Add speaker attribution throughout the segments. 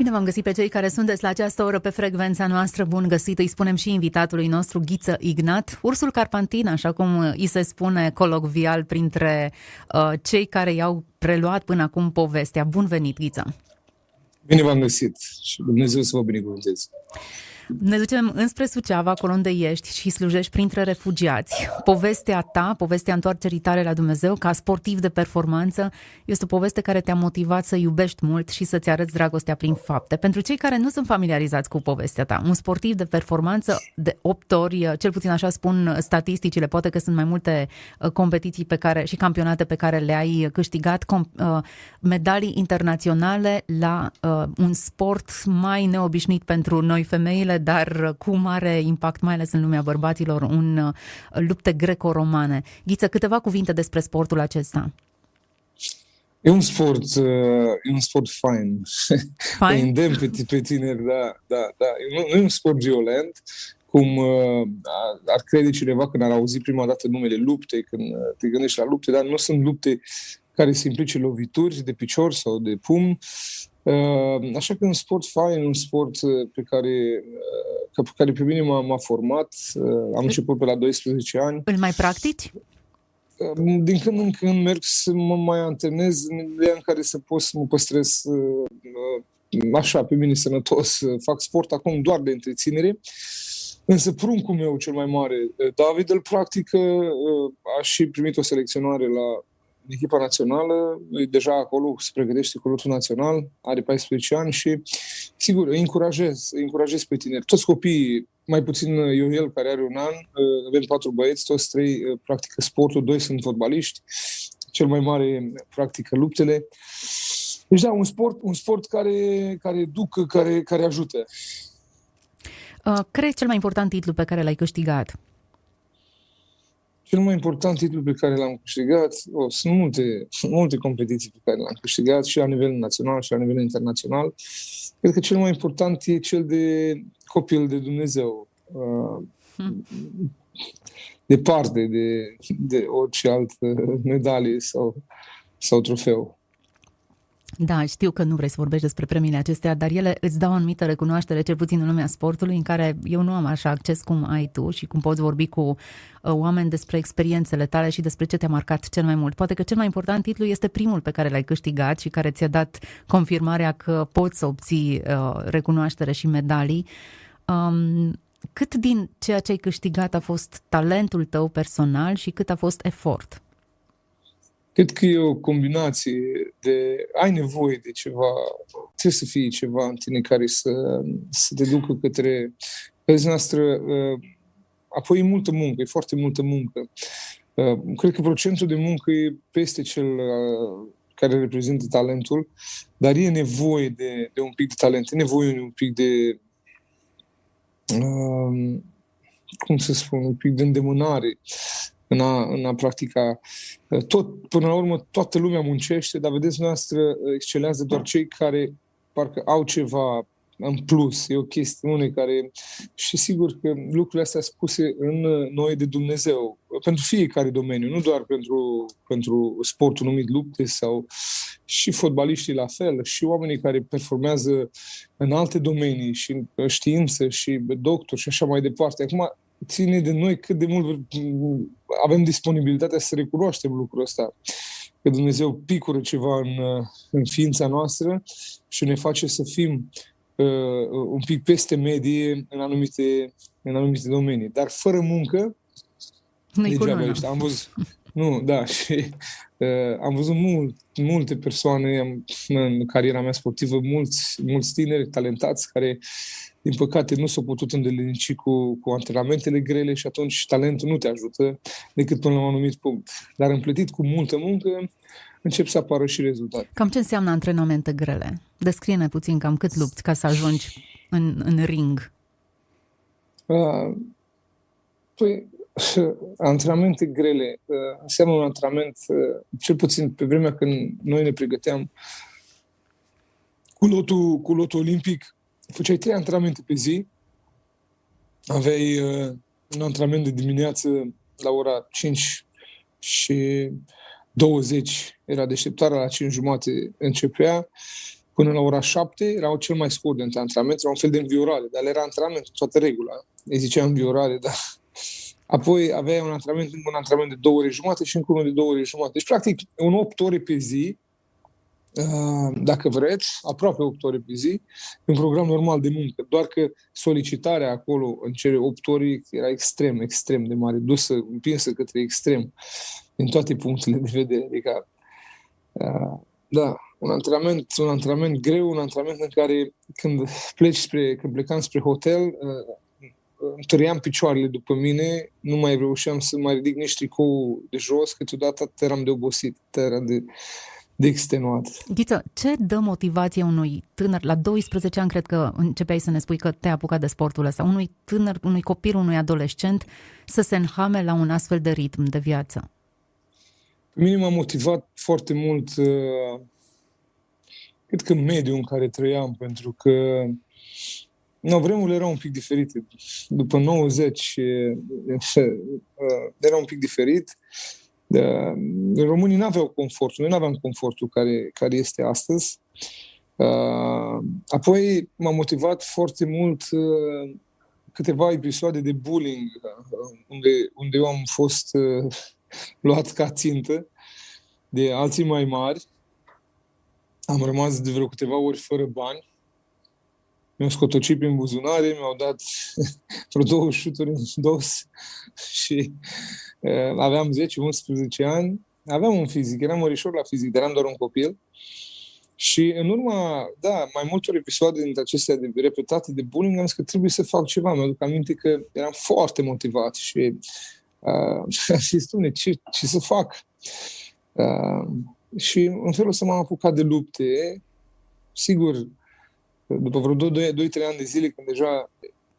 Speaker 1: Bine v-am găsit pe cei care sunteți la această oră pe frecvența noastră. Bun găsit, îi spunem și invitatului nostru, Ghiță Ignat, ursul carpantin, așa cum îi se spune colocvial printre uh, cei care i-au preluat până acum povestea. Bun venit, Ghiță!
Speaker 2: Bine v-am găsit și Dumnezeu să vă binecuvânteze!
Speaker 1: Ne ducem înspre Suceava, acolo unde ești și slujești printre refugiați. Povestea ta, povestea întoarcerii tale la Dumnezeu, ca sportiv de performanță, este o poveste care te-a motivat să iubești mult și să-ți arăți dragostea prin fapte. Pentru cei care nu sunt familiarizați cu povestea ta, un sportiv de performanță de 8 ori, cel puțin așa spun statisticile, poate că sunt mai multe uh, competiții pe care și campionate pe care le-ai câștigat, uh, medalii internaționale la uh, un sport mai neobișnuit pentru noi femeile, dar cu mare impact, mai ales în lumea bărbaților, un uh, lupte greco-romane. Ghiță, câteva cuvinte despre sportul acesta.
Speaker 2: E un sport, uh, e un sport fain.
Speaker 1: Fain?
Speaker 2: îndemn pe, pe tineri, da, da, da. Nu, nu e un sport violent, cum uh, ar crede cineva când ar auzi prima dată numele lupte, când uh, te gândești la lupte, dar nu sunt lupte care se implice lovituri de picior sau de pumn, Uh, așa că un sport fain, un sport uh, pe care, uh, pe care pe mine m-a, m-a format. Am început pe la 12 ani.
Speaker 1: Îl mai practici?
Speaker 2: Din când în când merg să mă mai antrenez în ideea în care să pot să mă păstrez așa, pe mine sănătos. Fac sport acum doar de întreținere. Însă pruncul meu cel mai mare, David, îl practică, a și primit o selecționare la echipa națională, e deja acolo se pregătește cu lotul național, are 14 ani și, sigur, îi încurajez, îi încurajez pe tineri. Toți copiii, mai puțin eu el, care are un an, uh, avem patru băieți, toți trei uh, practică sportul, doi sunt fotbaliști, cel mai mare practică luptele. Deci da, un sport, un sport care, care educă, care, care ajută.
Speaker 1: Uh, care e cel mai important titlu pe care l-ai câștigat?
Speaker 2: Cel mai important titlu pe care l-am câștigat, oh, sunt multe, multe competiții pe care le-am câștigat și la nivel național și la nivel internațional. Cred că cel mai important e cel de copil de Dumnezeu. Uh, departe de, de orice altă medalie sau, sau trofeu.
Speaker 1: Da, știu că nu vrei să vorbești despre premiile acestea, dar ele îți dau anumită recunoaștere, cel puțin în lumea sportului, în care eu nu am așa acces cum ai tu și cum poți vorbi cu uh, oameni despre experiențele tale și despre ce te-a marcat cel mai mult. Poate că cel mai important titlu este primul pe care l-ai câștigat și care ți-a dat confirmarea că poți să obții uh, recunoaștere și medalii. Um, cât din ceea ce ai câștigat a fost talentul tău personal și cât a fost efort?
Speaker 2: Cred că e o combinație de... Ai nevoie de ceva, trebuie să fie ceva în tine care să, să te ducă către... Vezi noastră, uh, apoi e multă muncă, e foarte multă muncă. Uh, cred că procentul de muncă e peste cel uh, care reprezintă talentul, dar e nevoie de, de un pic de talent, e nevoie de un pic de... cum să spun, un pic de îndemânare în a, în a practica. Tot, până la urmă, toată lumea muncește, dar vedeți, noastră excelează doar cei care parcă au ceva în plus. E o chestiune care... Și sigur că lucrurile astea spuse în noi de Dumnezeu, pentru fiecare domeniu, nu doar pentru, pentru sportul numit lupte sau și fotbaliștii la fel, și oamenii care performează în alte domenii, și știință, și doctor și așa mai departe. Acum, ține de noi cât de mult avem disponibilitatea să recunoaștem lucrul ăsta. Că Dumnezeu picură ceva în, în ființa noastră și ne face să fim uh, un pic peste medie în anumite, în anumite domenii. Dar fără muncă, degeaba ești. Am văzut, nu, da, și uh, am văzut mult, multe persoane am, în cariera mea sportivă, mulți, mulți tineri talentați care din păcate, nu s-au putut îndelenici cu, cu antrenamentele grele și atunci talentul nu te ajută decât până la un anumit punct. Dar împletit cu multă muncă, încep să apară și rezultate.
Speaker 1: Cam ce înseamnă antrenamente grele? Descrie-ne puțin cam cât lupți ca să ajungi în, în ring.
Speaker 2: Uh, păi, antrenamente grele uh, înseamnă un antrenament, uh, cel puțin pe vremea când noi ne pregăteam cu lotul, cu lotul olimpic, făceai trei antrenamente pe zi, aveai uh, un antrenament de dimineață la ora 5 și 20 era deșteptarea, la 5 jumate începea, până la ora 7 erau cel mai scurt de antrenament, era un fel de înviorare, dar era antrenament toată regula. Îi ziceam înviorare, dar Apoi aveai un antrenament, un antrenament de două ore jumate și încă unul de două ore jumate. Deci, practic, un 8 ore pe zi, uh, dacă vreți, aproape 8 ore pe zi, un program normal de muncă. Doar că solicitarea acolo în cele 8 ore era extrem, extrem de mare, dusă, împinsă către extrem, din toate punctele de vedere. Adică, uh, da, un antrenament, un antrenament greu, un antrenament în care când pleci spre, când plecam spre hotel, uh, întăream picioarele după mine, nu mai reușeam să mai ridic nici tricou de jos, câteodată eram de obosit, eram de, de extenuat.
Speaker 1: Ghiță, ce dă motivație unui tânăr, la 12 ani cred că începeai să ne spui că te-ai apucat de sportul ăsta, unui tânăr, unui copil, unui adolescent să se înhame la un astfel de ritm de viață?
Speaker 2: Pe mine m-a motivat foarte mult, uh, cred că mediul în care trăiam, pentru că No, vremurile erau un pic diferite. După 90 era un pic diferit. Românii nu aveau confortul, noi nu aveam confortul care, care este astăzi. Apoi m-a motivat foarte mult câteva episoade de bullying unde, unde eu am fost luat ca țintă de alții mai mari. Am rămas de vreo câteva ori fără bani mi-au scotocit prin buzunare, mi-au dat vreo două șuturi în dos și uh, aveam 10-11 ani. Aveam un fizic, eram mărișor la fizic, dar eram doar un copil. Și în urma, da, mai multor episoade dintre acestea de repetate de bullying, am zis că trebuie să fac ceva. Mi-aduc aminte că eram foarte motivat și uh, și spune, ce, ce să fac? Uh, și în felul ăsta m-am apucat de lupte. Sigur, după vreo 2-3 ani de zile, când deja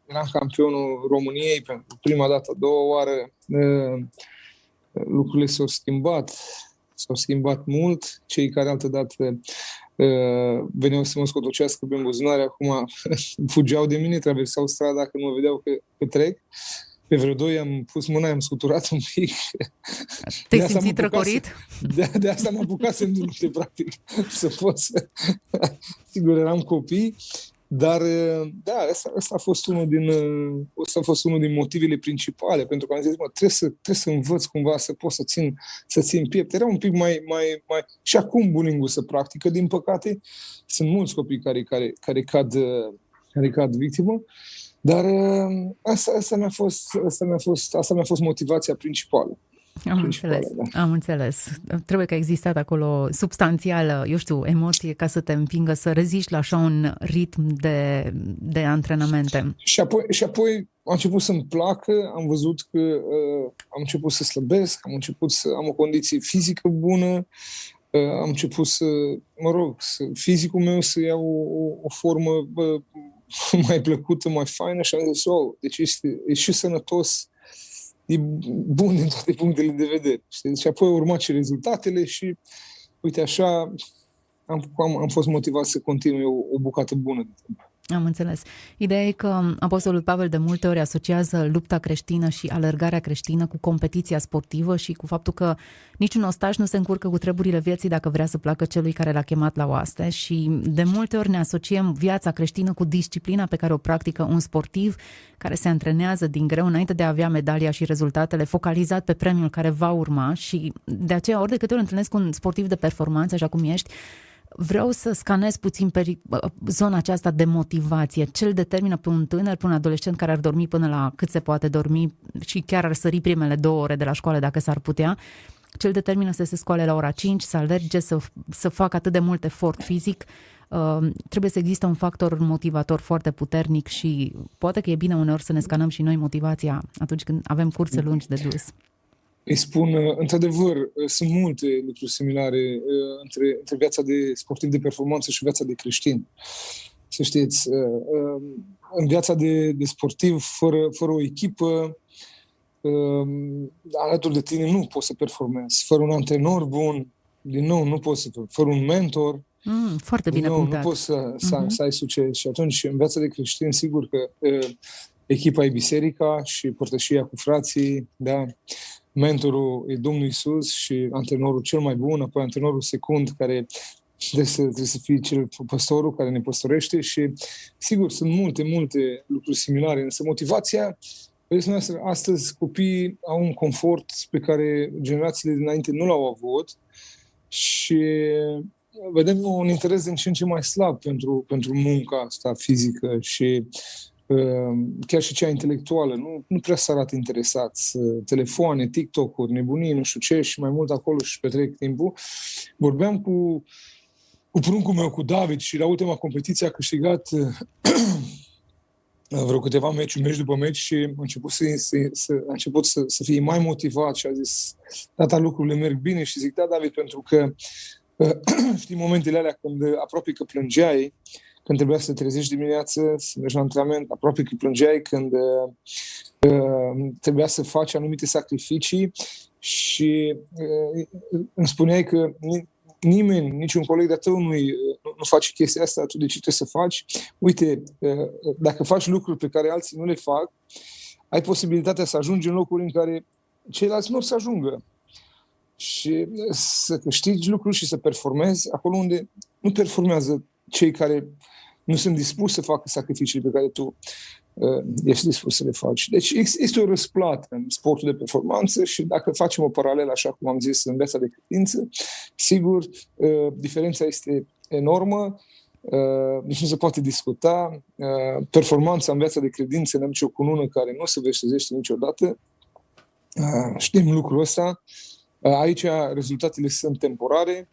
Speaker 2: eram campionul României pentru prima dată, a doua oară, lucrurile s-au schimbat. S-au schimbat mult. Cei care altă dată veneau să mă scotocească pe buzunare, acum fugeau de mine, traversau strada că nu mă vedeau că, că trec. Pe vreo doi am pus mâna, am scuturat un pic.
Speaker 1: Te-ai simțit răcorit?
Speaker 2: De, de asta m-am apucat să lupte, practic, să pot să... Sigur, eram copii, dar, da, asta, asta, a fost unul din, asta a fost unul din motivele principale, pentru că am zis, mă, trebuie să, trebuie să învăț cumva să pot să țin, să țin piept. Era un pic mai, mai, mai... Și acum bullying să practică, din păcate. Sunt mulți copii care, care, care, cad, care cad victimă. Dar asta, asta, mi-a fost, asta, mi-a fost, asta mi-a fost motivația principală.
Speaker 1: Am înțeles, da. am înțeles. Trebuie că a existat acolo substanțială, eu știu, emoție ca să te împingă să reziști la așa un ritm de, de antrenamente.
Speaker 2: Și apoi, și apoi am început să-mi placă, am văzut că uh, am început să slăbesc, am început să am o condiție fizică bună, uh, am început să, mă rog, să, fizicul meu să iau o, o formă uh, mai plăcută, mai faină și am zis, oh, deci este, e și sănătos e bun din toate punctele de vedere. Știi? Și apoi au urmat și rezultatele și, uite, așa am, am, am fost motivat să continui o, o bucată bună de timp.
Speaker 1: Am înțeles. Ideea e că Apostolul Pavel de multe ori asociază lupta creștină și alergarea creștină cu competiția sportivă și cu faptul că niciun ostaș nu se încurcă cu treburile vieții dacă vrea să placă celui care l-a chemat la oaste și de multe ori ne asociem viața creștină cu disciplina pe care o practică un sportiv care se antrenează din greu înainte de a avea medalia și rezultatele, focalizat pe premiul care va urma și de aceea ori de câte ori întâlnesc un sportiv de performanță, așa cum ești, Vreau să scanez puțin pe zona aceasta de motivație. Ce îl determină pe un tânăr, pe un adolescent care ar dormi până la cât se poate dormi și chiar ar sări primele două ore de la școală dacă s-ar putea, ce îl determină să se scoale la ora 5, să alerge, să, să facă atât de mult efort fizic, uh, trebuie să existe un factor motivator foarte puternic și poate că e bine uneori să ne scanăm și noi motivația atunci când avem curse lungi de dus
Speaker 2: îi spun, uh, într-adevăr, uh, sunt multe lucruri similare uh, între, între viața de sportiv de performanță și viața de creștin. Să știți, um, în viața de, de sportiv, fără, fără o echipă, um, alături de tine nu poți să performezi. Fără un antrenor bun, din nou, nu poți să Fără un mentor,
Speaker 1: Mm, foarte bine
Speaker 2: nu,
Speaker 1: punctat.
Speaker 2: nu poți să, să, uh-huh. să ai succes. Și atunci, în viața de creștin, sigur că uh, echipa e biserica și părtășia cu frații, da? Mentorul e Domnul Isus și antrenorul cel mai bun, apoi antrenorul secund care trebuie să, trebuie să fii cel păstorul care ne păstorește și, sigur, sunt multe, multe lucruri similare, însă motivația Vedeți, astăzi copiii au un confort pe care generațiile dinainte nu l-au avut și vedem un interes din ce în ce mai slab pentru, pentru munca asta fizică și uh, chiar și cea intelectuală. Nu, nu prea s arată interesați. Telefoane, TikTok-uri, nebunii, nu știu ce și mai mult acolo și petrec timpul. Vorbeam cu, cu pruncul meu, cu David și la ultima competiție a câștigat vreo câteva meci, meci după meci și a început să, să, să, a început să, să fie mai motivat și a zis, tata, lucrurile merg bine și zic, da, David, pentru că știi momentele alea când aproape că plângeai, când trebuia să te trezești dimineață, să mergi la antrenament, aproape că plângeai când uh, trebuia să faci anumite sacrificii și uh, îmi spuneai că nimeni, niciun coleg de tău nu, nu face chestia asta, tu de ce trebuie să faci? Uite, dacă faci lucruri pe care alții nu le fac, ai posibilitatea să ajungi în locuri în care ceilalți nu o să ajungă. Și să câștigi lucruri și să performezi acolo unde nu performează cei care nu sunt dispuși să facă sacrificiile pe care tu uh, ești dispus să le faci. Deci este o răsplată în sportul de performanță și dacă facem o paralelă, așa cum am zis, în viața de credință, sigur, uh, diferența este enormă, uh, nici nu se poate discuta. Uh, performanța în viața de credință ne aduce o cunună care nu se veștezește niciodată. Uh, știm lucrul ăsta. Uh, aici rezultatele sunt temporare,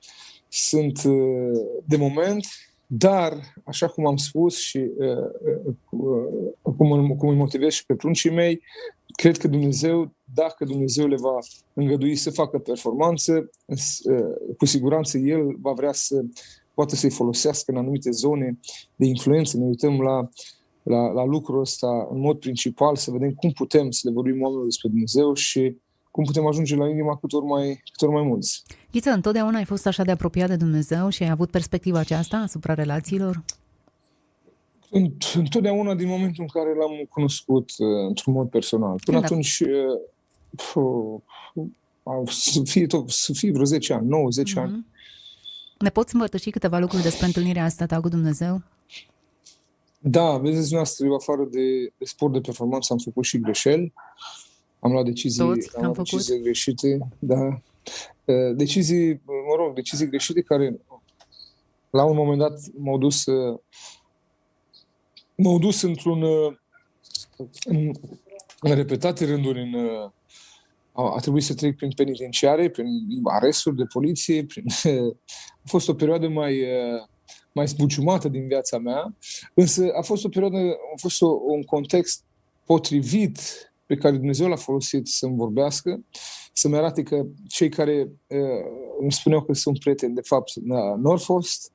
Speaker 2: sunt uh, de moment, dar, așa cum am spus și uh, uh, cum, cum îi motivez și pe pruncii mei, cred că Dumnezeu, dacă Dumnezeu le va îngădui să facă performanță, uh, cu siguranță El va vrea să poate să-i folosească în anumite zone de influență. Ne uităm la, la, la lucrul ăsta în mod principal, să vedem cum putem să le vorbim oamenilor despre Dumnezeu și cum putem ajunge la inima cât ori mai, cât ori mai mulți.
Speaker 1: Ghiță, întotdeauna ai fost așa de apropiat de Dumnezeu și ai avut perspectiva aceasta asupra relațiilor?
Speaker 2: Întotdeauna din momentul în care l-am cunoscut uh, într-un mod personal. Până Când atunci, uh, să fie, tot, să fie vreo 10 ani, 9, 10 mm-hmm. ani.
Speaker 1: Ne poți împărtăși câteva lucruri despre întâlnirea asta ta cu Dumnezeu?
Speaker 2: Da, vedeți, noastră, eu afară de, de sport de performanță am făcut și greșeli. Am luat decizii,
Speaker 1: Toți
Speaker 2: am luat
Speaker 1: făcut.
Speaker 2: decizii greșite, da. Decizii, mă rog, decizii greșite care la un moment dat m-au dus m-au dus într-un în, în repetate rânduri în a, a trebuit să trec prin penitenciare, prin aresturi de poliție, prin, a fost o perioadă mai mai zbuciumată din viața mea, însă a fost o perioadă, a fost o, un context potrivit pe care Dumnezeu l-a folosit să-mi vorbească, să-mi arate că cei care uh, îmi spuneau că sunt prieteni, de fapt, nu au fost,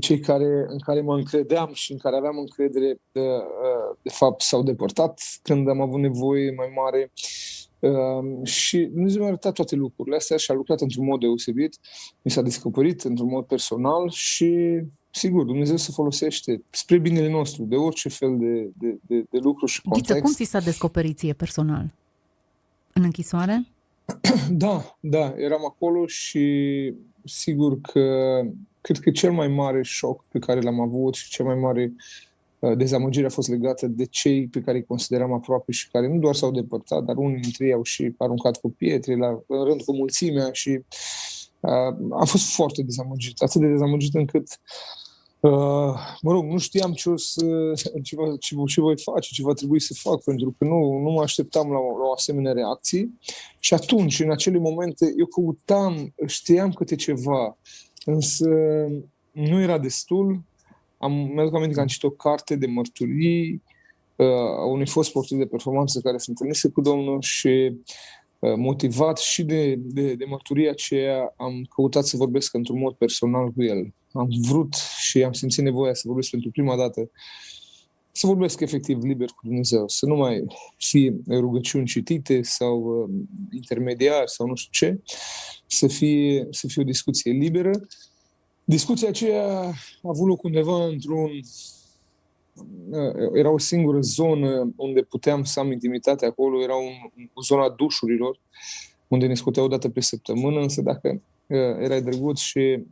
Speaker 2: cei care, în care mă încredeam și în care aveam încredere, de, uh, de fapt, s-au depărtat când am avut nevoie mai mare. Uh, și Dumnezeu mi-a arătat toate lucrurile astea și a lucrat într-un mod deosebit. Mi s-a descoperit într-un mod personal și sigur, Dumnezeu se folosește spre binele nostru, de orice fel de, de, de, de lucru și context.
Speaker 1: Ghiță, cum ți s-a descoperit ție personal? În închisoare?
Speaker 2: Da, da, eram acolo și sigur că cred că cel mai mare șoc pe care l-am avut și cea mai mare uh, dezamăgire a fost legată de cei pe care îi consideram aproape și care nu doar s-au depărtat, dar unii dintre ei au și aruncat cu pietre la, în rând cu mulțimea și uh, am fost foarte dezamăgit, atât de dezamăgit încât uh, Uh, mă rog, nu știam ce, o să, ce, va, ce, ce voi face, ce va trebui să fac, pentru că nu, nu mă așteptam la o, la o asemenea reacție. Și atunci, în acele momente, eu căutam, știam câte ceva, însă nu era destul. Am, mi-aduc aminte că am citit o carte de mărturii uh, a unui fost sportiv de performanță care se întâlnise cu Domnul și uh, motivat și de, de, de mărturia aceea, am căutat să vorbesc într-un mod personal cu el am vrut și am simțit nevoia să vorbesc pentru prima dată, să vorbesc efectiv liber cu Dumnezeu, să nu mai fie rugăciuni citite sau uh, intermediar sau nu știu ce, să fie, să fie o discuție liberă. Discuția aceea a avut loc undeva într-un uh, era o singură zonă unde puteam să am intimitate acolo, era un, o zona dușurilor, unde ne scuteau o dată pe săptămână, însă dacă erai drăguț și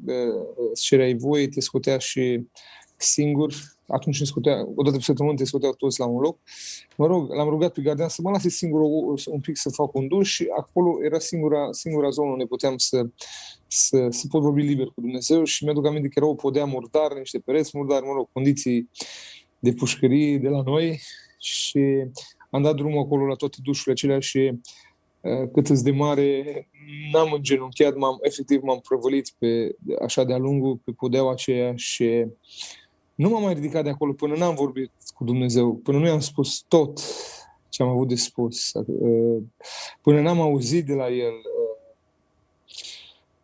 Speaker 2: îți cereai voie, te scotea și singur, atunci ne scotea, odată pe săptămână te scoteau toți la un loc. Mă rog, l-am rugat pe gardian să mă lase singur un pic să fac un duș și acolo era singura, singura zonă unde puteam să, să, să pot vorbi liber cu Dumnezeu și mi-aduc aminte că era o podea murdar, niște pereți murdari, mă rog, condiții de pușcărie de la noi și am dat drumul acolo la toate dușurile acelea și uh, cât îți de mare, n-am îngenunchiat, m-am, efectiv m-am prăvălit pe, așa de-a lungul pe podeaua aceea și nu m-am mai ridicat de acolo până n-am vorbit cu Dumnezeu, până nu i-am spus tot ce am avut de spus, uh, până n-am auzit de la El, uh,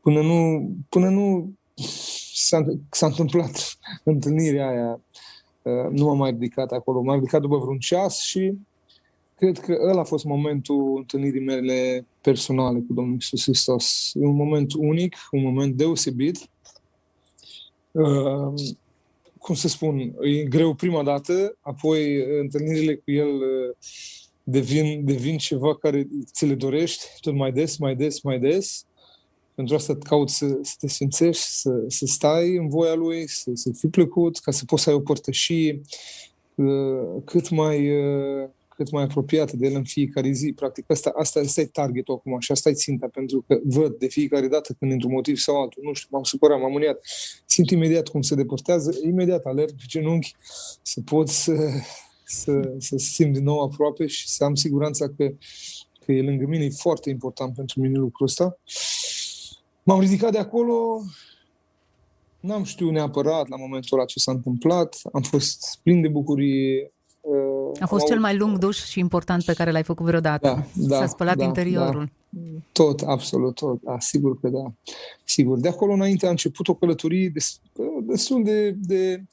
Speaker 2: până nu, până nu s-a, s-a întâmplat întâlnirea aia, uh, nu m-am mai ridicat acolo. M-am ridicat după vreun ceas și cred că ăla a fost momentul întâlnirii mele personale cu Domnul Iisus Hristos. E un moment unic, un moment deosebit cum să spun, e greu prima dată, apoi uh, întâlnirile cu el uh, devin, devin ceva care ți le dorești tot mai des, mai des, mai des. Pentru asta cauți să, să te simțești, să, să stai în voia lui, să, să fii plăcut, ca să poți să ai o părtășie uh, cât mai cât mai apropiată de el în fiecare zi. Practic, asta, asta, asta e targetul acum și asta e ținta, pentru că văd de fiecare dată când într-un motiv sau altul, nu știu, m-am supărat, m-am uniat, simt imediat cum se depărtează, imediat alerg pe genunchi să pot să, să, să simt din nou aproape și să am siguranța că, că e lângă mine. E foarte important pentru mine lucrul ăsta. M-am ridicat de acolo, N-am știut neapărat la momentul ăla ce s-a întâmplat, am fost plin de bucurie,
Speaker 1: a fost cel mai lung duș și important pe care l-ai făcut vreodată. Da, da, S-a spălat
Speaker 2: da,
Speaker 1: interiorul.
Speaker 2: Da. Tot, absolut, tot. Da, sigur că da. Sigur. De acolo înainte a început o călătorie destul de, de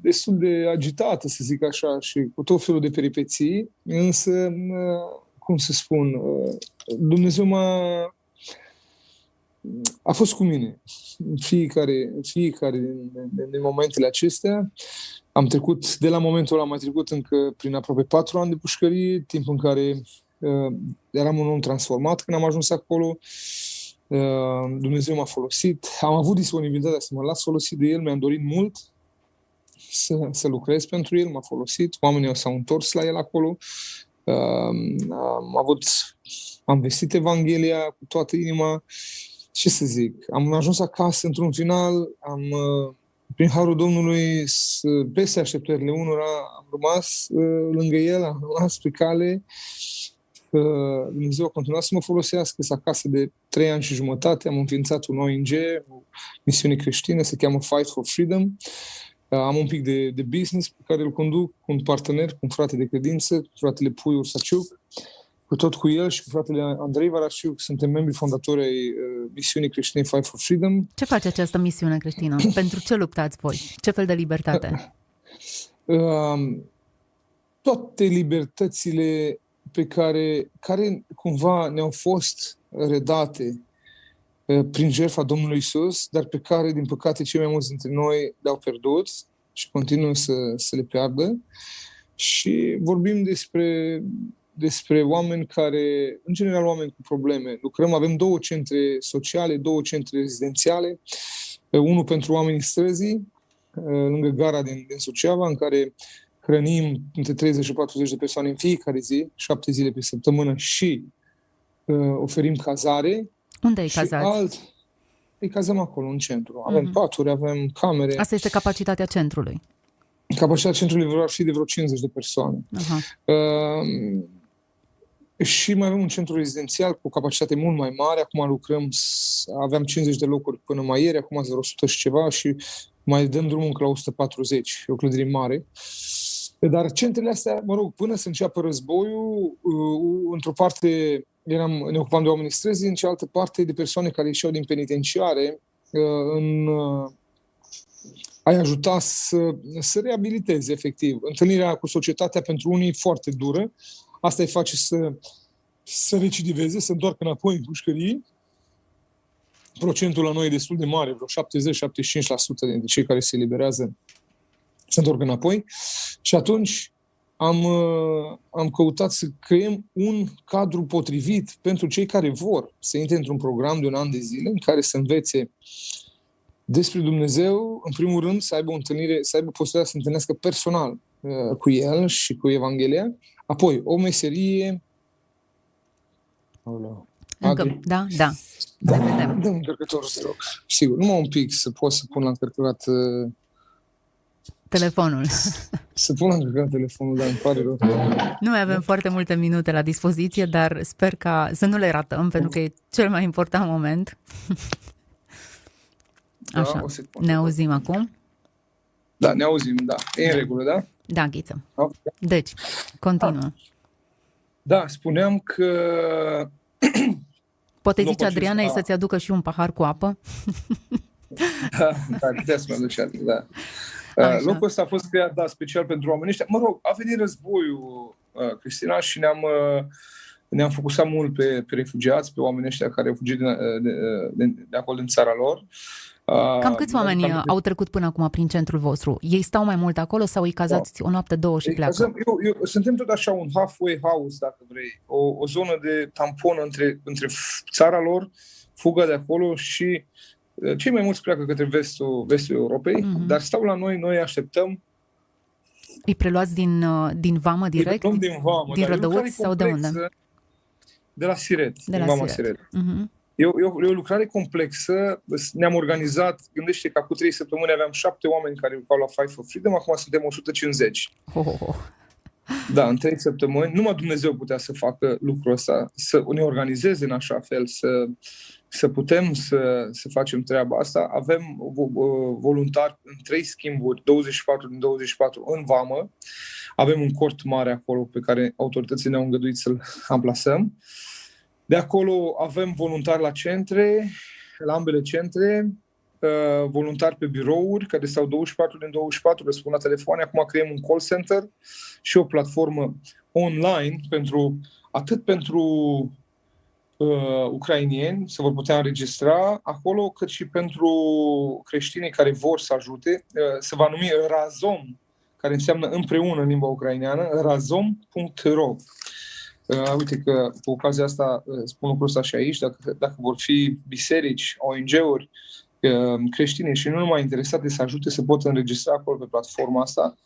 Speaker 2: destul de agitată, să zic așa, și cu tot felul de peripeții, însă, cum să spun, Dumnezeu m-a a fost cu mine în fiecare, fiecare din, din, din momentele acestea am trecut, de la momentul ăla am mai trecut încă prin aproape patru ani de pușcărie, timp în care uh, eram un om transformat când am ajuns acolo. Uh, Dumnezeu m-a folosit. Am avut disponibilitatea să mă las folosit de El, mi-am dorit mult să, să lucrez pentru El, m-a folosit. Oamenii s-au întors la El acolo. Uh, am avut, am vestit Evanghelia cu toată inima. Ce să zic, am ajuns acasă într-un final, am uh, prin harul Domnului, peste așteptările unora, am rămas uh, lângă el, am rămas pe cale. Dumnezeu a continuat să mă folosească, să acasă de trei ani și jumătate. Am înființat un ONG, o misiune creștină, se cheamă Fight for Freedom. Uh, am un pic de, de business pe care îl conduc cu un partener, cu un frate de credință, fratele Puiu Saciuc cu tot cu el și cu fratele Andrei Varasiu, suntem membri fondatori ai uh, misiunii creștine Fight for Freedom.
Speaker 1: Ce face această misiune creștină? Pentru ce luptați voi? Ce fel de libertate?
Speaker 2: Uh, toate libertățile pe care, care cumva ne-au fost redate uh, prin jertfa Domnului Isus, dar pe care, din păcate, cei mai mulți dintre noi le-au pierdut și continuă să, să le piardă. Și vorbim despre despre oameni care, în general oameni cu probleme. Lucrăm, avem două centre sociale, două centre rezidențiale, unul pentru oamenii străzii, lângă gara din, din Suceava, în care hrănim între 30 și 40 de persoane în fiecare zi, șapte zile pe săptămână și uh, oferim cazare.
Speaker 1: Unde ai cazat? Alt,
Speaker 2: îi cazăm acolo, în centru. Avem mm-hmm. paturi, avem camere.
Speaker 1: Asta este capacitatea centrului.
Speaker 2: Capacitatea centrului ar fi de vreo 50 de persoane. Uh-huh. Uh, și mai avem un centru rezidențial cu o capacitate mult mai mare. Acum lucrăm, aveam 50 de locuri până mai ieri, acum sunt 100 și ceva și mai dăm drumul încă la 140. E o clădire mare. Dar centrele astea, mă rog, până să înceapă războiul, uh, într-o parte eram, ne ocupam de oameni străzi, în cealaltă parte de persoane care ieșeau din penitenciare uh, în uh, ai ajuta să, să reabiliteze, efectiv. Întâlnirea cu societatea pentru unii e foarte dură, Asta îi face să, să recidiveze, să întoarcă înapoi în pușcării. Procentul la noi e destul de mare, vreo 70-75% dintre cei care se eliberează se întorc înapoi. Și atunci am, uh, am căutat să creăm un cadru potrivit pentru cei care vor să intre într-un program de un an de zile în care să învețe despre Dumnezeu, în primul rând, să aibă o întâlnire, să aibă posibilitatea să se întâlnească personal uh, cu El și cu Evanghelia, apoi o meserie.
Speaker 1: Aoleu. Încă, da, da. Da,
Speaker 2: vedem. Dă încărcătorul, te rog. Sigur, numai un pic să pot să pun la încărcat uh,
Speaker 1: telefonul.
Speaker 2: Să pun încărcat telefonul, dar îmi pare rău.
Speaker 1: Nu mai avem foarte multe minute la dispoziție, dar sper ca să nu le ratăm, pentru că e cel mai important moment. Da, Așa, ne auzim acum?
Speaker 2: Da, ne auzim, da. E în regulă, da?
Speaker 1: Da, Ghiță. Deci, continuă.
Speaker 2: Da, spuneam că...
Speaker 1: Poate zice Adriana să-ți aducă și un pahar cu apă?
Speaker 2: da, da, putea să mă aduce, da. Așa. Locul ăsta a fost creat, da, special pentru oamenii ăștia. Mă rog, a venit războiul, uh, Cristina, și ne-am, uh, ne-am focusat mult pe, pe refugiați, pe oamenii ăștia care au fugit de, de, de, de acolo din țara lor.
Speaker 1: Cam câți oameni cam... au trecut până acum prin centrul vostru? Ei stau mai mult acolo sau îi cazați da. o noapte, două și pleacă? Cazăm,
Speaker 2: eu, eu, suntem tot așa un halfway house, dacă vrei. O, o zonă de tampon între, între țara lor, fuga de acolo și cei mai mulți pleacă către vestul, vestul Europei, mm-hmm. dar stau la noi, noi așteptăm.
Speaker 1: Îi preluați din, uh, din vamă direct?
Speaker 2: Îi din vamă,
Speaker 1: din Rădăuți sau de unde?
Speaker 2: De la Siret, de din la vama Siret. Siret. Mm-hmm. E, o, e, o, e o lucrare complexă, ne-am organizat, gândește că acum trei săptămâni aveam șapte oameni care lucrau la Fight for Freedom, acum suntem 150. Oh, oh, oh. Da, în trei săptămâni. Numai Dumnezeu putea să facă lucrul ăsta, să ne organizeze în așa fel, să, să putem să, să facem treaba asta. Avem voluntari în trei schimburi, 24 din 24 în vamă. Avem un cort mare acolo pe care autoritățile ne-au îngăduit să-l amplasăm. De acolo avem voluntari la centre, la ambele centre, uh, voluntari pe birouri care stau 24 din 24, răspund la telefoane. Acum creăm un call center și o platformă online pentru atât pentru uh, ucrainieni să vor putea înregistra acolo, cât și pentru creștinii care vor să ajute. Uh, se va numi Razom, care înseamnă împreună în limba ucraineană, razom.ro. Uh, uite că cu ocazia asta uh, spun lucrul ăsta și aici, dacă, dacă vor fi biserici, ONG-uri, uh, creștine și nu numai interesate să ajute, să pot înregistra acolo pe platforma asta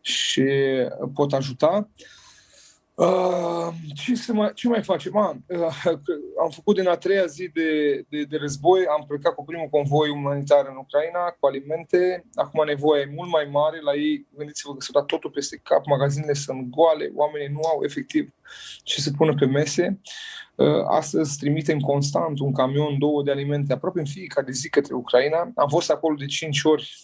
Speaker 2: și pot ajuta. Uh, ce, să mai, ce mai facem? Man, uh, am făcut din a treia zi de, de, de război, am plecat cu primul convoi umanitar în Ucraina cu alimente. Acum nevoia e mult mai mare la ei. Gândiți-vă că s-a dat totul peste cap, magazinele sunt goale, oamenii nu au efectiv ce să pună pe mese. Uh, astăzi trimitem constant un camion, două de alimente, aproape în fiecare zi către Ucraina. Am fost acolo de cinci ori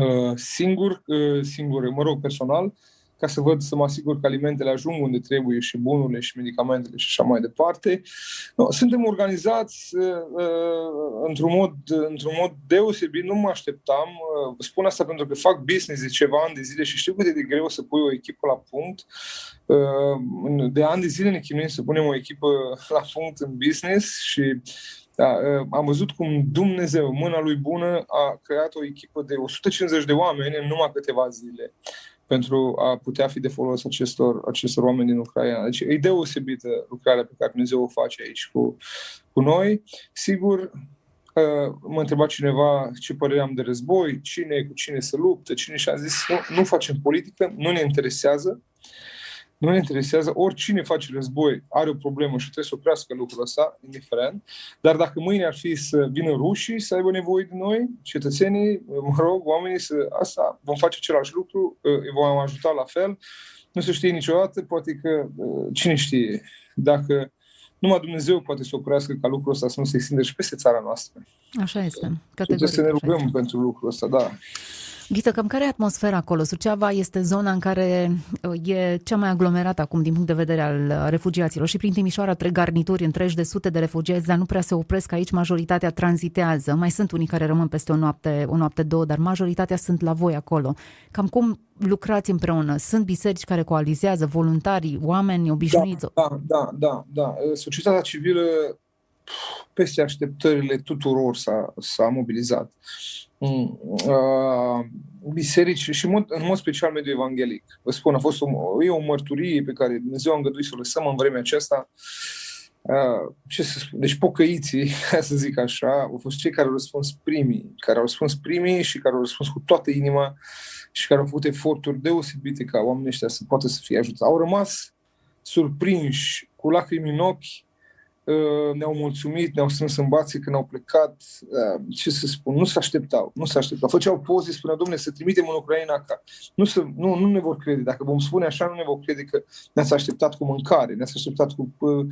Speaker 2: uh, singur, uh, singur, mă rog, personal ca să văd, să mă asigur că alimentele ajung unde trebuie și bunurile și medicamentele și așa mai departe. No, suntem organizați uh, uh, într-un, mod, într-un mod deosebit, nu mă așteptam. Uh, spun asta pentru că fac business de ceva ani de zile și știu cât de greu să pui o echipă la punct. Uh, de ani de zile ne chinuim să punem o echipă la punct în business și da, uh, am văzut cum Dumnezeu, mâna lui bună, a creat o echipă de 150 de oameni în numai câteva zile pentru a putea fi de folos acestor, acestor oameni din Ucraina. Deci e deosebită lucrarea pe care Dumnezeu o face aici cu, cu noi. Sigur, mă întreba cineva ce părere am de război, cine cu cine să luptă, cine și-a zis nu, nu facem politică, nu ne interesează. Nu ne interesează, oricine face război are o problemă și trebuie să oprească lucrul ăsta, indiferent. Dar dacă mâine ar fi să vină rușii să aibă nevoie de noi, cetățenii, mă rog, oamenii, să, asta, vom face același lucru, îi vom ajuta la fel. Nu se știe niciodată, poate că, cine știe, dacă numai Dumnezeu poate să oprească ca lucrul ăsta să nu se extindă și peste țara noastră.
Speaker 1: Așa este.
Speaker 2: Trebuie să ne rugăm pentru lucrul ăsta, da.
Speaker 1: Ghiță, cam care e atmosfera acolo? Suceava este zona în care uh, e cea mai aglomerată acum din punct de vedere al uh, refugiaților și prin Timișoara trec garnituri întregi de sute de refugiați, dar nu prea se opresc aici, majoritatea tranzitează. Mai sunt unii care rămân peste o noapte, o noapte două, dar majoritatea sunt la voi acolo. Cam cum lucrați împreună? Sunt biserici care coalizează, voluntari, oameni obișnuiți?
Speaker 2: Da, da, da, da. da. Societatea civilă peste așteptările tuturor s-a, s-a mobilizat. Mm, uh, biserici și în mod, în mod special mediul evanghelic. Vă spun, a fost o, e o mărturie pe care Dumnezeu a îngăduit să o lăsăm în vremea aceasta. Uh, ce să spun? Deci pocăiții, ca să zic așa, au fost cei care au răspuns primii, care au răspuns primii și care au răspuns cu toată inima și care au făcut eforturi deosebite ca oamenii ăștia să poată să fie ajutați. Au rămas surprinși, cu lacrimi în ochi, Uh, ne-au mulțumit, ne-au strâns în bație când au plecat, uh, ce să spun, nu se așteptau, nu se așteptau. Făceau poze, spunea, domnule, să trimitem în Ucraina ca. Nu, să, nu, nu ne vor crede. Dacă vom spune așa, nu ne vor crede că ne-ați așteptat cu mâncare, ne-ați așteptat cu... Uh,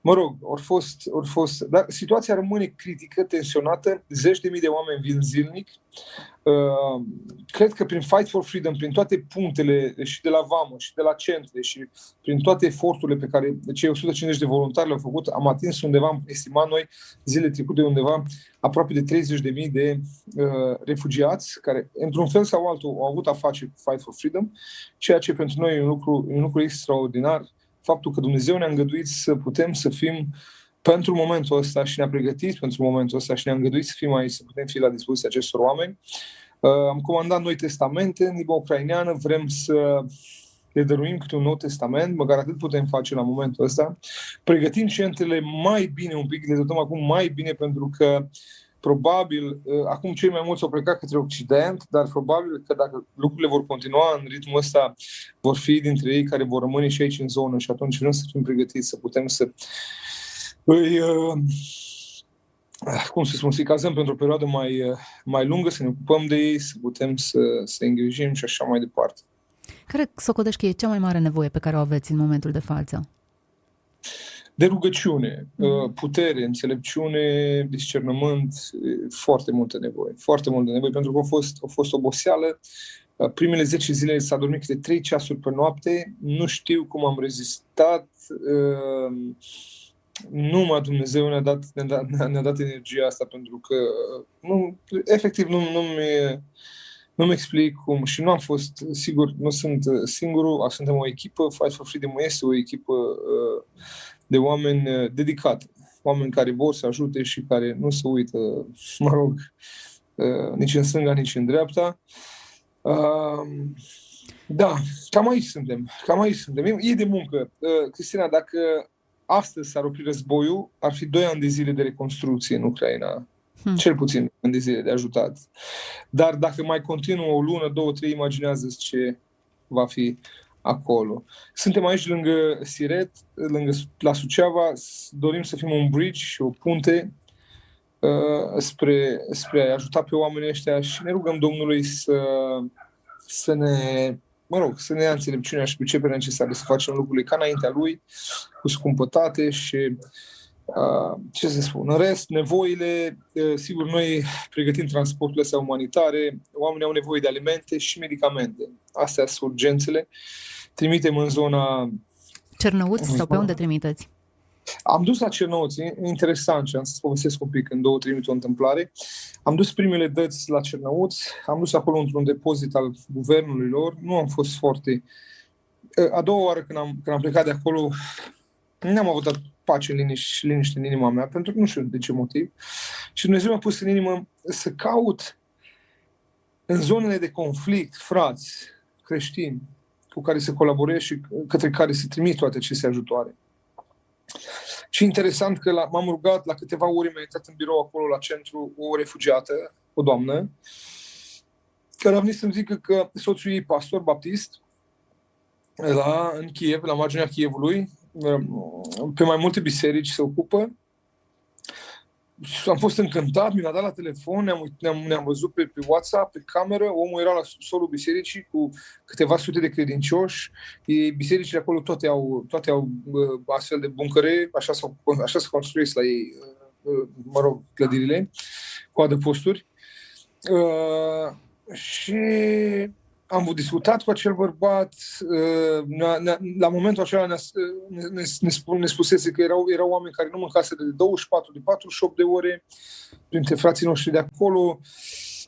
Speaker 2: mă rog, ori fost, ori fost... Dar situația rămâne critică, tensionată, zeci de mii de oameni vin zilnic, Uh, cred că prin Fight for Freedom, prin toate punctele și de la Vamă și de la centre și prin toate eforturile pe care cei 150 de voluntari le-au făcut, am atins undeva, am estimat noi zile trecute undeva aproape de 30.000 de uh, refugiați care, într-un fel sau altul, au avut a face cu Fight for Freedom, ceea ce pentru noi e un lucru, e un lucru extraordinar, faptul că Dumnezeu ne-a îngăduit să putem să fim uh, pentru momentul ăsta și ne-a pregătit pentru momentul ăsta și ne-a îngăduit să fim aici, să putem fi la dispoziția acestor oameni. Uh, am comandat noi testamente în limba ucraineană, vrem să le dăruim câte un nou testament, măcar atât putem face la momentul ăsta. Pregătim centrele mai bine un pic, le dotăm acum mai bine pentru că probabil, uh, acum cei mai mulți au plecat către Occident, dar probabil că dacă lucrurile vor continua în ritmul ăsta, vor fi dintre ei care vor rămâne și aici în zonă și atunci vrem să fim pregătiți, să putem să îi, uh, cum să spun, să-i cazăm pentru o perioadă mai, uh, mai lungă, să ne ocupăm de ei, să putem să, să îngrijim și așa mai departe.
Speaker 1: Care socotești că e cea mai mare nevoie pe care o aveți în momentul de față?
Speaker 2: De rugăciune, mm. putere, înțelepciune, discernământ, foarte multă nevoie. Foarte multă nevoie, pentru că a fost, a fost oboseală. Primele 10 zile s-a dormit câte 3 ceasuri pe noapte. Nu știu cum am rezistat. Uh, numai Dumnezeu ne-a dat, ne-a dat, ne-a dat energia asta pentru că nu, efectiv nu, nu mi nu-mi explic cum și nu am fost, sigur, nu sunt singurul, suntem o echipă, Fight for Freedom este o echipă uh, de oameni uh, dedicați, oameni care vor să ajute și care nu se uită, mă rog, uh, nici în stânga, nici în dreapta. Da, cam aici suntem, cam aici suntem. E de muncă. Cristina, dacă astăzi s-ar opri războiul, ar fi doi ani de zile de reconstrucție în Ucraina. Hmm. Cel puțin ani de zile de ajutat. Dar dacă mai continuă o lună, două, trei, imaginează ce va fi acolo. Suntem aici lângă Siret, lângă, la Suceava, dorim să fim un bridge și o punte uh, spre, spre a ajuta pe oamenii ăștia și ne rugăm Domnului să, să ne mă rog, să ne ia înțelepciunea și priceperea necesară să facem lucrurile ca înaintea lui, cu scumpătate și uh, ce să spun, în rest, nevoile, uh, sigur, noi pregătim transporturile astea umanitare, oamenii au nevoie de alimente și medicamente. Astea sunt urgențele. Trimitem în zona...
Speaker 1: Cernăuți sau pe unde trimiteți?
Speaker 2: Am dus la Cernăuți, interesant și am să povestesc un pic în două, trei minute o întâmplare. Am dus primele dăți la Cernăuți, am dus acolo într-un depozit al guvernului lor, nu am fost foarte... A doua oară când am, când am plecat de acolo, nu am avut pace, liniște, liniște în inima mea, pentru că nu știu de ce motiv. Și Dumnezeu mi-a pus în inimă să caut în zonele de conflict, frați, creștini, cu care să colaborez și către care să trimit toate aceste ajutoare. Și interesant că la, m-am rugat la câteva ore, mi-a intrat în birou acolo la centru o refugiată, o doamnă, care a venit să-mi zică că soțul ei pastor baptist la, în Kiev, la marginea Kievului, pe mai multe biserici se ocupă am fost încântat, mi l-a dat la telefon, ne-am, ne-am, ne-am văzut pe, pe WhatsApp, pe cameră, omul era la subsolul bisericii cu câteva sute de credincioși, e, bisericile acolo toate au, toate au uh, astfel de buncăre, așa, s așa se construiesc la ei, uh, mă rog, clădirile, cu adăposturi. Uh, și am discutat cu acel bărbat, uh, la momentul acela ne, ne, ne, ne spusese că erau, erau oameni care nu mâncase de 24, de 48 de ore, printre frații noștri de acolo.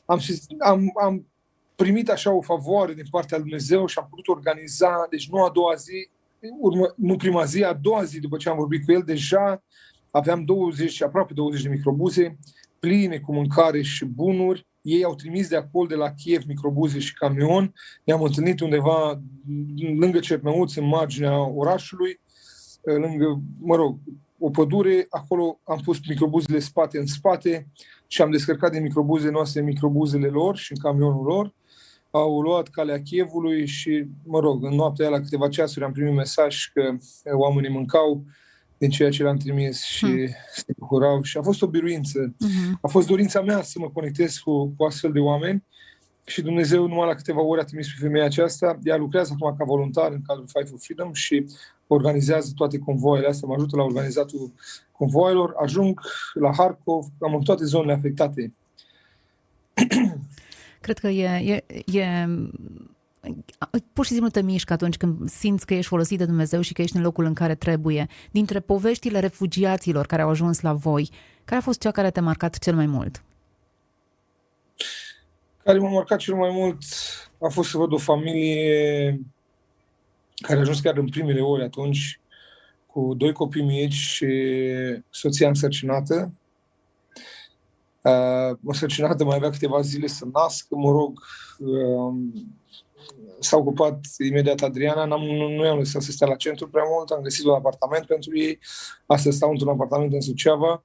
Speaker 2: Am, am, am primit așa o favoare din partea lui Dumnezeu și am putut organiza, deci nu a doua zi, urmă, nu prima zi, a doua zi după ce am vorbit cu el, deja aveam 20, aproape 20 de microbuze pline cu mâncare și bunuri. Ei au trimis de acolo, de la Kiev, microbuze și camion. Ne-am întâlnit undeva lângă Cernăuț, în marginea orașului, lângă, mă rog, o pădure. Acolo am pus microbuzele spate în spate și am descărcat de microbuze noastre microbuzele lor și în camionul lor. Au luat calea Chievului și, mă rog, în noaptea aia, la câteva ceasuri, am primit mesaj că oamenii mâncau din ceea ce le-am trimis și hmm. se bucurau. Și a fost o biruință. Hmm. A fost dorința mea să mă conectez cu, cu astfel de oameni și Dumnezeu numai la câteva ore a trimis pe femeia aceasta. Ea lucrează acum ca voluntar în cadrul Fight for Freedom și organizează toate convoile astea, mă ajută la organizatul convoilor. Ajung la Harkov, am în toate zonele afectate.
Speaker 1: Cred că e, e, e pur și simplu te mișcă atunci când simți că ești folosit de Dumnezeu și că ești în locul în care trebuie. Dintre poveștile refugiaților care au ajuns la voi, care a fost cea care te-a marcat cel mai mult?
Speaker 2: Care m-a marcat cel mai mult a fost să văd o familie care a ajuns chiar în primele ore atunci, cu doi copii mici și soția însărcinată. Uh, însărcinată mai avea câteva zile să nască, mă rog, uh, s-a ocupat imediat Adriana, n-am, nu, nu i-am lăsat să stea la centru prea mult, am găsit un apartament pentru ei, astăzi stau într-un apartament în Suceava,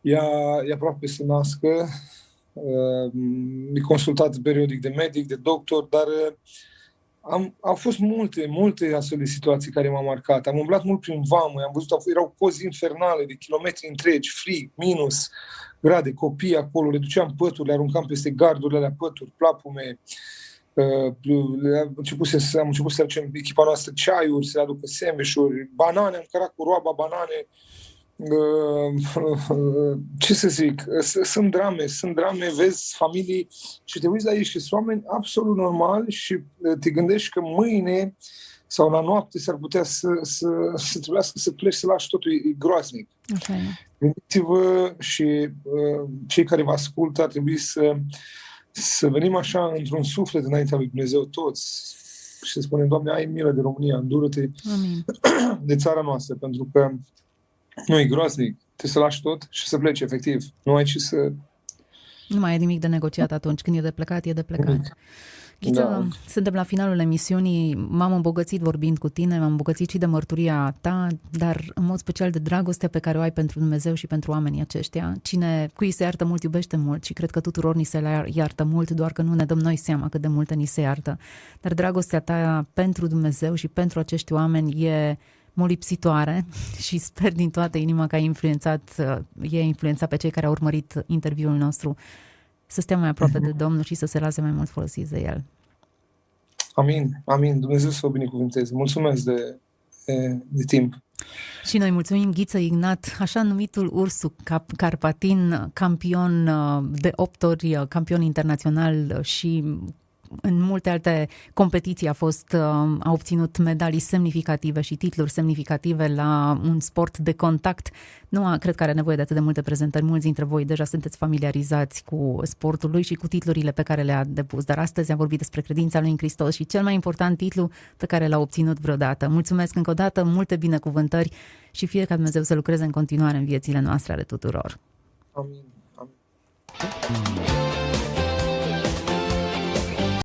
Speaker 2: ea e aproape să nască, uh, e consultat periodic de medic, de doctor, dar uh, am, au fost multe, multe astfel de situații care m-au marcat. Am umblat mult prin vamă, am văzut, erau cozi infernale de kilometri întregi, frig, minus, grade, copii acolo, le duceam pături, le aruncam peste gardurile alea pături, plapume, am început să, am început să aducem echipa noastră ceaiuri, să aducă semeșuri, banane, am cărat cu roaba banane. Ce să zic, sunt drame, sunt drame, vezi familii și te uiți la ei și sunt oameni absolut normali și te gândești că mâine sau la noapte s-ar putea să, să, să trebuiască să pleci să lași totul, e groaznic. Okay. Gândiți-vă și uh, cei care vă ascultă ar trebui să uh, să venim așa într-un suflet înaintea lui Dumnezeu toți și să spunem, Doamne, ai milă de România, îndură-te Amin. de țara noastră, pentru că nu e groaznic, trebuie să lași tot și să pleci, efectiv. Nu ai ce să...
Speaker 1: Nu mai e nimic de negociat atunci, când e de plecat, e de plecat. Nimic. Ghiță, da. suntem la finalul emisiunii, m-am îmbogățit vorbind cu tine, m-am îmbogățit și de mărturia ta, dar în mod special de dragostea pe care o ai pentru Dumnezeu și pentru oamenii aceștia. Cine cui se iartă mult, iubește mult și cred că tuturor ni se iartă mult, doar că nu ne dăm noi seama cât de multe ni se iartă. Dar dragostea ta pentru Dumnezeu și pentru acești oameni e molipsitoare și sper din toată inima că ai influențat, e influențat pe cei care au urmărit interviul nostru să stea mai aproape de Domnul și să se lase mai mult folosiți de El.
Speaker 2: Amin, amin. Dumnezeu să vă binecuvânteze. Mulțumesc de, de, de timp.
Speaker 1: Și noi mulțumim Ghiță Ignat, așa numitul Ursu Carpatin, campion uh, de opt ori, uh, campion internațional și în multe alte competiții a fost, uh, a obținut medalii semnificative și titluri semnificative la un sport de contact. Nu a, cred că are nevoie de atât de multe prezentări. Mulți dintre voi deja sunteți familiarizați cu sportul lui și cu titlurile pe care le-a depus. Dar astăzi am vorbit despre credința lui în Hristos și cel mai important titlu pe care l-a obținut vreodată. Mulțumesc încă o dată, multe binecuvântări și fie ca Dumnezeu să lucreze în continuare în viețile noastre ale tuturor. Amin. Amin.